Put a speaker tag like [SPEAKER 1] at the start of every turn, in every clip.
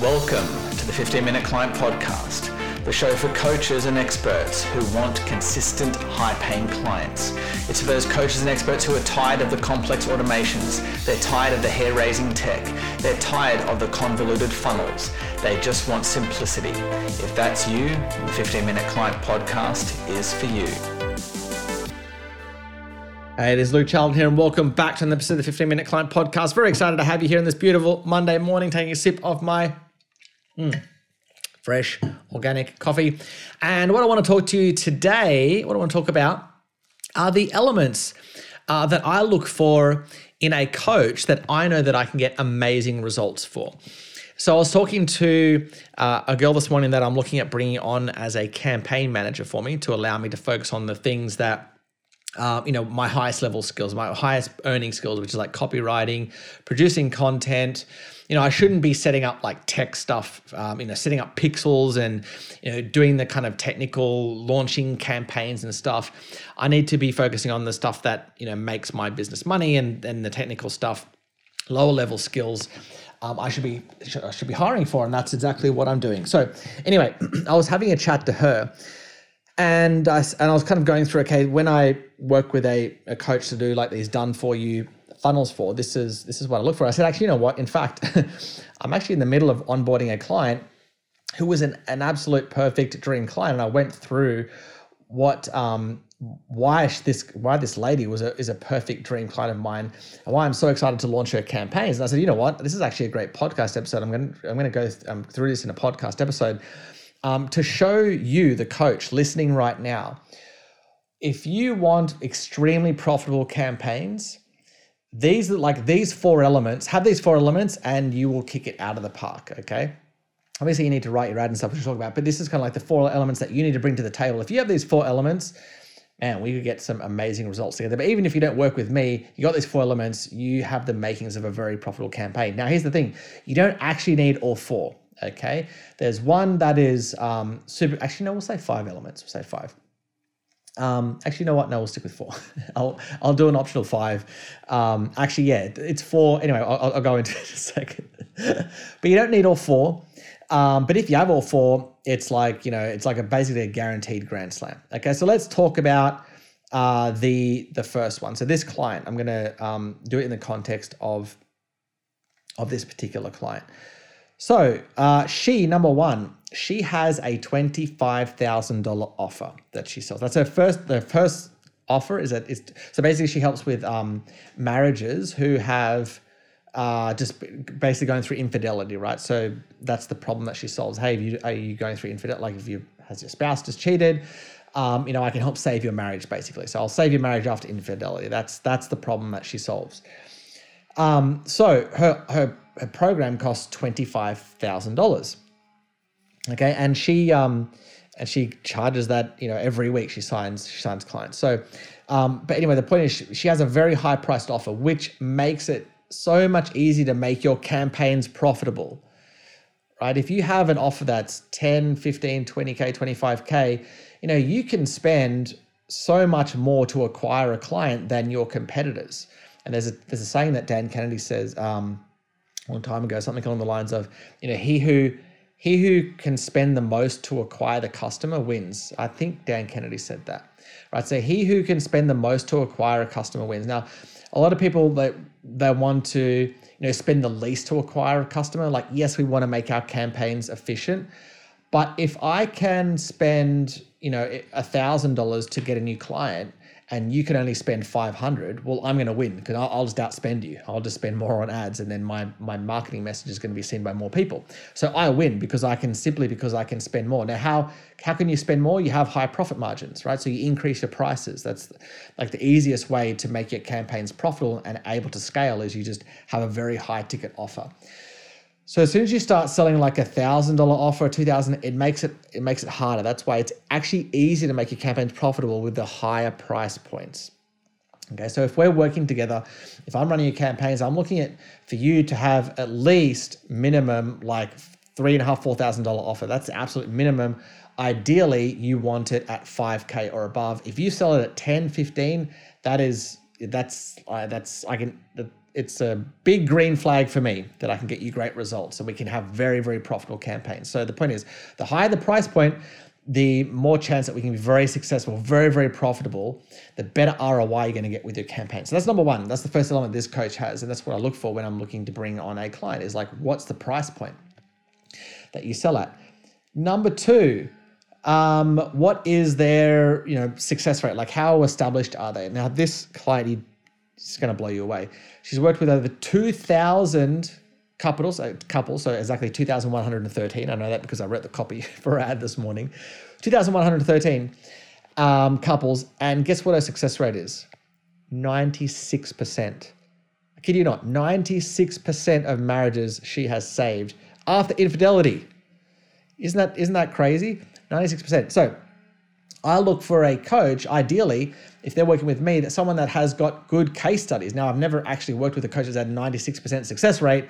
[SPEAKER 1] Welcome to the 15 Minute Client Podcast, the show for coaches and experts who want consistent, high paying clients. It's for those coaches and experts who are tired of the complex automations, they're tired of the hair raising tech, they're tired of the convoluted funnels. They just want simplicity. If that's you, the 15 Minute Client Podcast is for you.
[SPEAKER 2] Hey, it is Luke Charlton here, and welcome back to another episode of the 15 Minute Client Podcast. Very excited to have you here on this beautiful Monday morning, taking a sip of my mm, fresh organic coffee. And what I want to talk to you today, what I want to talk about, are the elements uh, that I look for in a coach that I know that I can get amazing results for. So I was talking to uh, a girl this morning that I'm looking at bringing on as a campaign manager for me to allow me to focus on the things that uh, you know, my highest level skills, my highest earning skills, which is like copywriting, producing content. You know, I shouldn't be setting up like tech stuff, um, you know, setting up pixels and, you know, doing the kind of technical launching campaigns and stuff. I need to be focusing on the stuff that, you know, makes my business money and, and the technical stuff, lower level skills. Um, I should be I should be hiring for, and that's exactly what I'm doing. So, anyway, I was having a chat to her, and I, and I was kind of going through okay when I work with a, a coach to do like these done for you funnels for this is this is what I look for. I said actually you know what? In fact I'm actually in the middle of onboarding a client who was an, an absolute perfect dream client. And I went through what um why this why this lady was a, is a perfect dream client of mine and why I'm so excited to launch her campaigns. And I said you know what? This is actually a great podcast episode. I'm going to I'm going to go th- um, through this in a podcast episode um, to show you, the coach listening right now, if you want extremely profitable campaigns, these are like these four elements have these four elements, and you will kick it out of the park. Okay. Obviously, you need to write your ad and stuff, which we'll talk about, but this is kind of like the four elements that you need to bring to the table. If you have these four elements, man, we could get some amazing results together. But even if you don't work with me, you got these four elements, you have the makings of a very profitable campaign. Now, here's the thing you don't actually need all four. Okay, there's one that is um, super. Actually, no, we'll say five elements. We'll say five. Um, actually, you know what? No, we'll stick with four. I'll I'll do an optional five. Um, actually, yeah, it's four. Anyway, I'll, I'll go into it in a second. but you don't need all four. Um, but if you have all four, it's like you know, it's like a basically a guaranteed grand slam. Okay, so let's talk about uh, the the first one. So this client, I'm gonna um, do it in the context of of this particular client. So uh, she, number one, she has a $25,000 offer that she sells. That's her first, the first offer is that is so basically she helps with um, marriages who have uh, just basically going through infidelity, right? So that's the problem that she solves. Hey, you, are you going through infidelity? Like if you has your spouse just cheated, um, you know, I can help save your marriage basically. So I'll save your marriage after infidelity. That's that's the problem that she solves. Um, so her her her program costs twenty five thousand dollars. Okay, and she um, and she charges that you know every week she signs she signs clients. So, um, but anyway, the point is she, she has a very high priced offer, which makes it so much easier to make your campaigns profitable. Right? If you have an offer that's 10, 15, 20k, 25k, you know, you can spend so much more to acquire a client than your competitors. And there's a there's a saying that Dan Kennedy says um, a long time ago, something along the lines of, you know, he who he who can spend the most to acquire the customer wins. I think Dan Kennedy said that. Right. So he who can spend the most to acquire a customer wins. Now, a lot of people that they want to, you know, spend the least to acquire a customer. Like, yes, we want to make our campaigns efficient. But if I can spend, you know, a thousand dollars to get a new client, and you can only spend 500 well i'm going to win because I'll, I'll, just outspend you. I'll just spend more on ads and then my my marketing message is going to be seen by more people. So i win because i can simply because i can spend more. Now how how can you spend more? You have high profit margins right? So you increase your prices. That's like the easiest way to make your campaigns profitable and able to scale is you just have a very high ticket offer so as soon as you start selling like a thousand dollar offer, two thousand, it makes it it makes it harder. That's why it's actually easy to make your campaigns profitable with the higher price points. Okay, so if we're working together, if I'm running your campaigns, I'm looking at for you to have at least minimum like three and a half, four thousand dollar offer. That's the absolute minimum. Ideally, you want it at 5k or above. If you sell it at 10, 15, that is that's uh, that's I can it's a big green flag for me that I can get you great results and we can have very, very profitable campaigns. So the point is, the higher the price point, the more chance that we can be very successful, very, very profitable, the better ROI you're going to get with your campaign. So that's number one. That's the first element this coach has. And that's what I look for when I'm looking to bring on a client is like, what's the price point that you sell at? Number two, um, what is their you know success rate? Like how established are they? Now this client is going to blow you away. She's worked with over two thousand couples, uh, couples, so exactly two thousand one hundred and thirteen. I know that because I read the copy for her ad this morning. Two thousand one hundred thirteen um, couples, and guess what her success rate is? Ninety six percent. I kid you not, ninety six percent of marriages she has saved after infidelity. Isn't that isn't that crazy? 96%. So I look for a coach, ideally, if they're working with me, that someone that has got good case studies. Now, I've never actually worked with a coach that's had 96% success rate,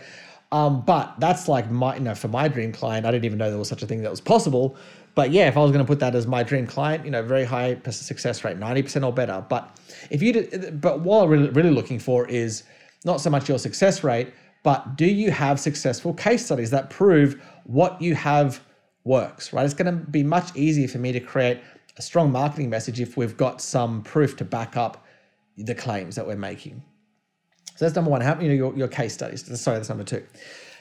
[SPEAKER 2] um, but that's like my, you know, for my dream client, I didn't even know there was such a thing that was possible. But yeah, if I was going to put that as my dream client, you know, very high success rate, 90% or better. But if you did, but what I'm really, really looking for is not so much your success rate, but do you have successful case studies that prove what you have works, right? It's going to be much easier for me to create a strong marketing message if we've got some proof to back up the claims that we're making. So that's number one. How you know your, your case studies? Sorry, that's number two.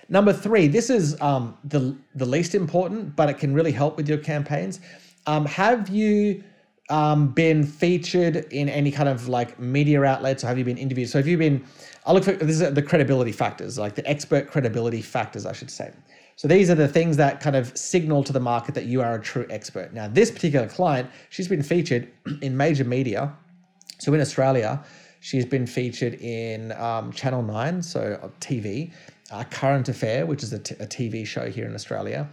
[SPEAKER 2] Number three. This is um, the the least important, but it can really help with your campaigns. Um, have you um, been featured in any kind of like media outlets, or have you been interviewed? So have you been? I look for this is the credibility factors, like the expert credibility factors, I should say. So these are the things that kind of signal to the market that you are a true expert. Now, this particular client, she's been featured in major media. So in Australia, she's been featured in um, Channel 9, so uh, TV, uh, Current Affair, which is a, t- a TV show here in Australia.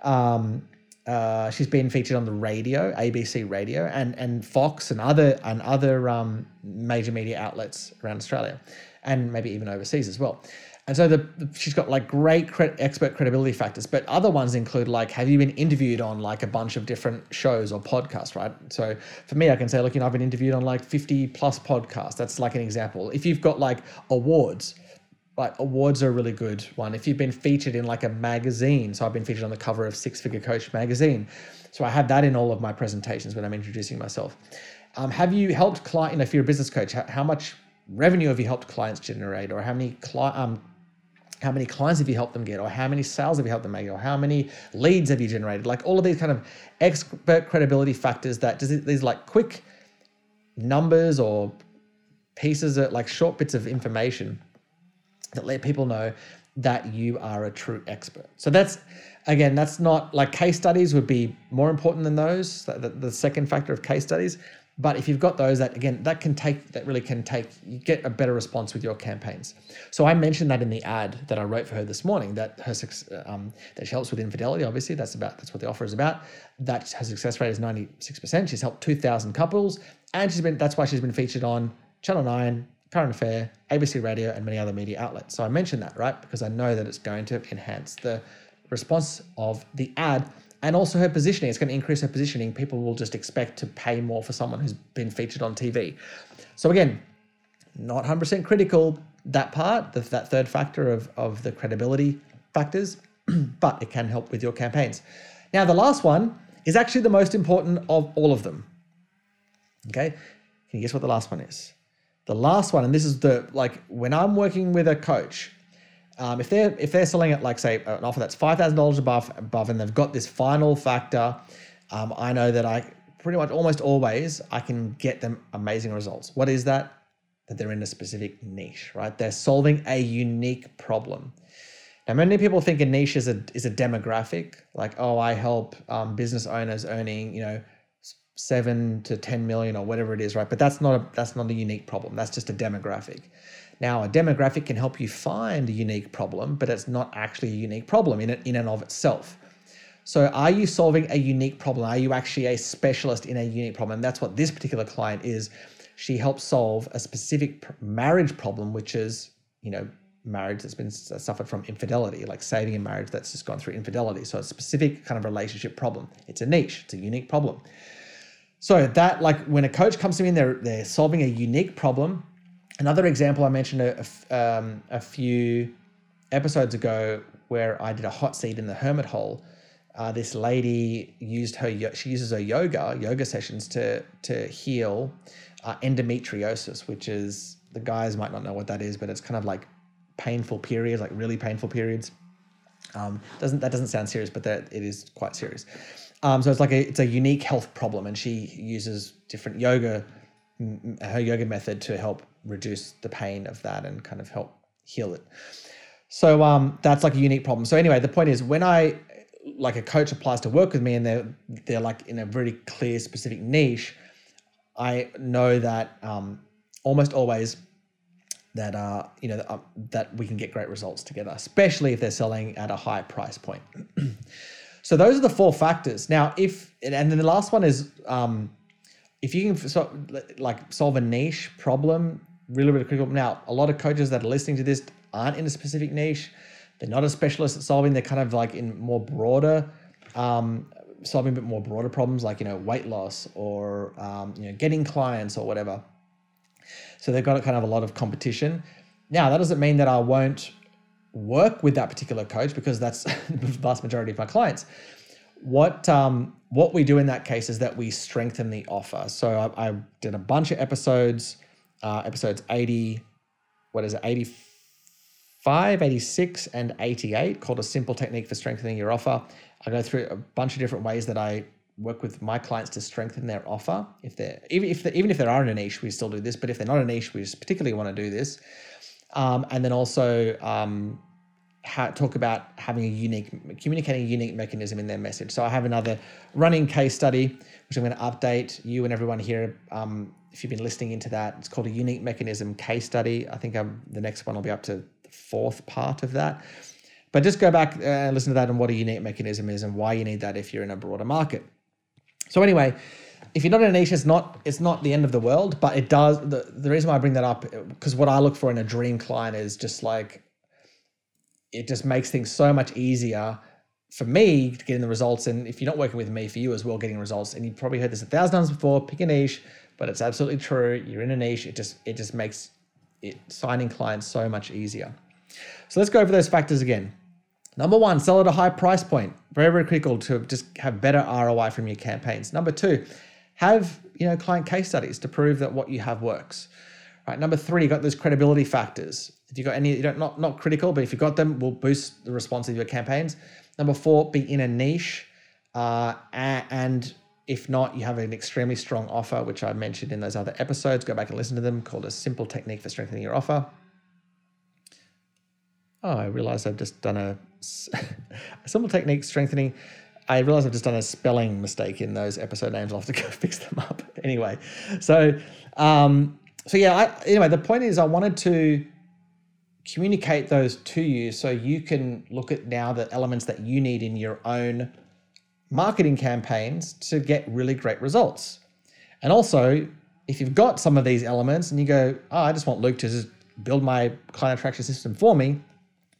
[SPEAKER 2] Um, uh, she's been featured on the radio, ABC Radio, and and Fox and other and other um, major media outlets around Australia, and maybe even overseas as well. And so the, she's got like great cre- expert credibility factors, but other ones include like, have you been interviewed on like a bunch of different shows or podcasts, right? So for me, I can say, look, you know, I've been interviewed on like 50 plus podcasts. That's like an example. If you've got like awards, like awards are a really good one. If you've been featured in like a magazine, so I've been featured on the cover of Six Figure Coach magazine. So I have that in all of my presentations when I'm introducing myself. Um, have you helped client, you know, if you're a business coach, how, how much revenue have you helped clients generate or how many cli- um, how many clients have you helped them get or how many sales have you helped them make or how many leads have you generated? Like all of these kind of expert credibility factors that just these like quick numbers or pieces of like short bits of information that let people know that you are a true expert. So that's again that's not like case studies would be more important than those the, the second factor of case studies but if you've got those, that again, that can take, that really can take, you get a better response with your campaigns. So I mentioned that in the ad that I wrote for her this morning, that her um, that she helps with infidelity. Obviously, that's about that's what the offer is about. That her success rate is ninety six percent. She's helped two thousand couples, and she's been that's why she's been featured on Channel Nine, Current Affair, ABC Radio, and many other media outlets. So I mentioned that right because I know that it's going to enhance the response of the ad and also her positioning. It's going to increase her positioning. People will just expect to pay more for someone who's been featured on TV. So again, not 100% critical that part, that third factor of, of the credibility factors, but it can help with your campaigns. Now, the last one is actually the most important of all of them. Okay, can you guess what the last one is? The last one, and this is the like when I'm working with a coach, um, if they're if they're selling it like say an offer that's five thousand dollars above above, and they've got this final factor, um, I know that I pretty much almost always I can get them amazing results. What is that? That they're in a specific niche, right? They're solving a unique problem. Now, many people think a niche is a is a demographic, like oh, I help um, business owners earning you know seven to ten million or whatever it is, right? But that's not a that's not a unique problem. That's just a demographic. Now, a demographic can help you find a unique problem, but it's not actually a unique problem in, in and of itself. So, are you solving a unique problem? Are you actually a specialist in a unique problem? And that's what this particular client is. She helps solve a specific marriage problem, which is, you know, marriage that's been suffered from infidelity, like saving a marriage that's just gone through infidelity. So, a specific kind of relationship problem. It's a niche, it's a unique problem. So, that, like, when a coach comes to me and they're, they're solving a unique problem, Another example I mentioned a, a um, a few episodes ago where I did a hot seat in the hermit hole. Uh, this lady used her she uses her yoga yoga sessions to to heal uh, endometriosis, which is the guys might not know what that is, but it's kind of like painful periods, like really painful periods. Um, doesn't that doesn't sound serious, but that it is quite serious. Um, so it's like a it's a unique health problem, and she uses different yoga, her yoga method to help reduce the pain of that and kind of help heal it. So um, that's like a unique problem. So anyway, the point is when I like a coach applies to work with me and they're they're like in a very clear specific niche, I know that um, almost always that uh, you know uh, that we can get great results together, especially if they're selling at a high price point. so those are the four factors. Now, if and then the last one is um, if you can so, like solve a niche problem, really really critical. Now, a lot of coaches that are listening to this aren't in a specific niche. They're not a specialist at solving. They're kind of like in more broader, um, solving a bit more broader problems like you know weight loss or um, you know getting clients or whatever. So they've got kind of a lot of competition. Now, that doesn't mean that I won't work with that particular coach because that's the vast majority of my clients. What um, what we do in that case is that we strengthen the offer. So I, I did a bunch of episodes, uh, episodes 80, what is it, 85, 86, and 88, called a simple technique for strengthening your offer. I go through a bunch of different ways that I work with my clients to strengthen their offer. If they're even if they, even if they are in a niche, we still do this. But if they're not a niche, we particularly want to do this. Um, and then also um, how, talk about having a unique communicating a unique mechanism in their message. So I have another running case study which I'm going to update you and everyone here. Um, if you've been listening into that, it's called a unique mechanism case study. I think I'm, the next one will be up to the fourth part of that. But just go back and listen to that and what a unique mechanism is and why you need that if you're in a broader market. So anyway, if you're not in a niche, it's not it's not the end of the world, but it does. The, the reason why I bring that up uh, because what I look for in a dream client is just like it just makes things so much easier for me to get in the results. And if you're not working with me, for you as well, getting results. And you've probably heard this a thousand times before. Pick a niche, but it's absolutely true. You're in a niche. It just it just makes it signing clients so much easier. So let's go over those factors again. Number one, sell at a high price point. Very, very critical to just have better ROI from your campaigns. Number two, have you know client case studies to prove that what you have works. Right. Number three, you got those credibility factors. If you got any, you don't not not critical, but if you got them, will boost the response of your campaigns. Number four, be in a niche, uh, and if not, you have an extremely strong offer, which I mentioned in those other episodes. Go back and listen to them, called a simple technique for strengthening your offer. Oh, I realize I've just done a, a simple technique strengthening. I realize I've just done a spelling mistake in those episode names. I'll have to go fix them up. Anyway, so um, so yeah. I, anyway, the point is, I wanted to communicate those to you so you can look at now the elements that you need in your own marketing campaigns to get really great results. And also, if you've got some of these elements and you go, oh, I just want Luke to just build my client attraction system for me,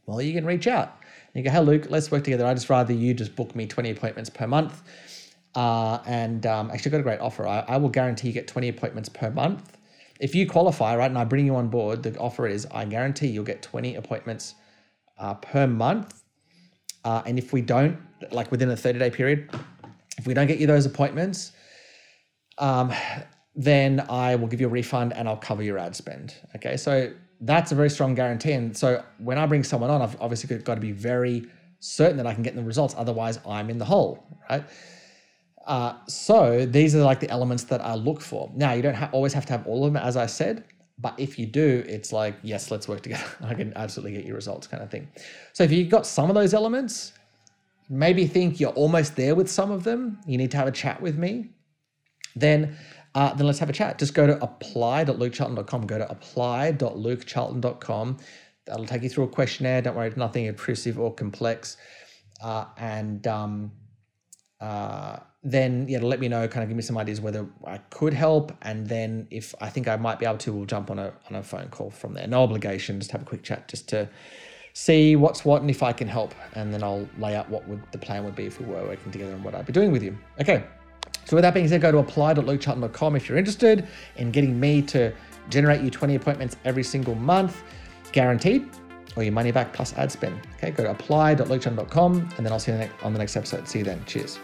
[SPEAKER 2] well, you can reach out. And you go, hey, Luke, let's work together. I'd just rather you just book me 20 appointments per month. Uh, and um, actually, got a great offer. I, I will guarantee you get 20 appointments per month. If you qualify, right, and I bring you on board, the offer is I guarantee you'll get 20 appointments uh, per month. Uh, and if we don't, like within a 30 day period, if we don't get you those appointments, um, then I will give you a refund and I'll cover your ad spend. Okay, so that's a very strong guarantee. And so when I bring someone on, I've obviously got to be very certain that I can get the results. Otherwise, I'm in the hole, right? Uh, so these are like the elements that I look for. Now, you don't ha- always have to have all of them, as I said, but if you do, it's like, yes, let's work together. I can absolutely get your results, kind of thing. So if you've got some of those elements, maybe think you're almost there with some of them, you need to have a chat with me, then uh, then let's have a chat. Just go to apply.lukecharlton.com. Go to apply.lukecharlton.com. That'll take you through a questionnaire. Don't worry, it's nothing intrusive or complex. Uh, and um, uh, then yeah, let me know, kind of give me some ideas whether I could help, and then if I think I might be able to, we'll jump on a on a phone call from there. No obligation, just have a quick chat, just to see what's what and if I can help, and then I'll lay out what would the plan would be if we were working together and what I'd be doing with you. Okay. So with that being said, go to apply.lukecharlton.com if you're interested in getting me to generate you 20 appointments every single month, guaranteed, or your money back plus ad spend. Okay, go to apply.lukecharlton.com and then I'll see you on the next episode. See you then. Cheers.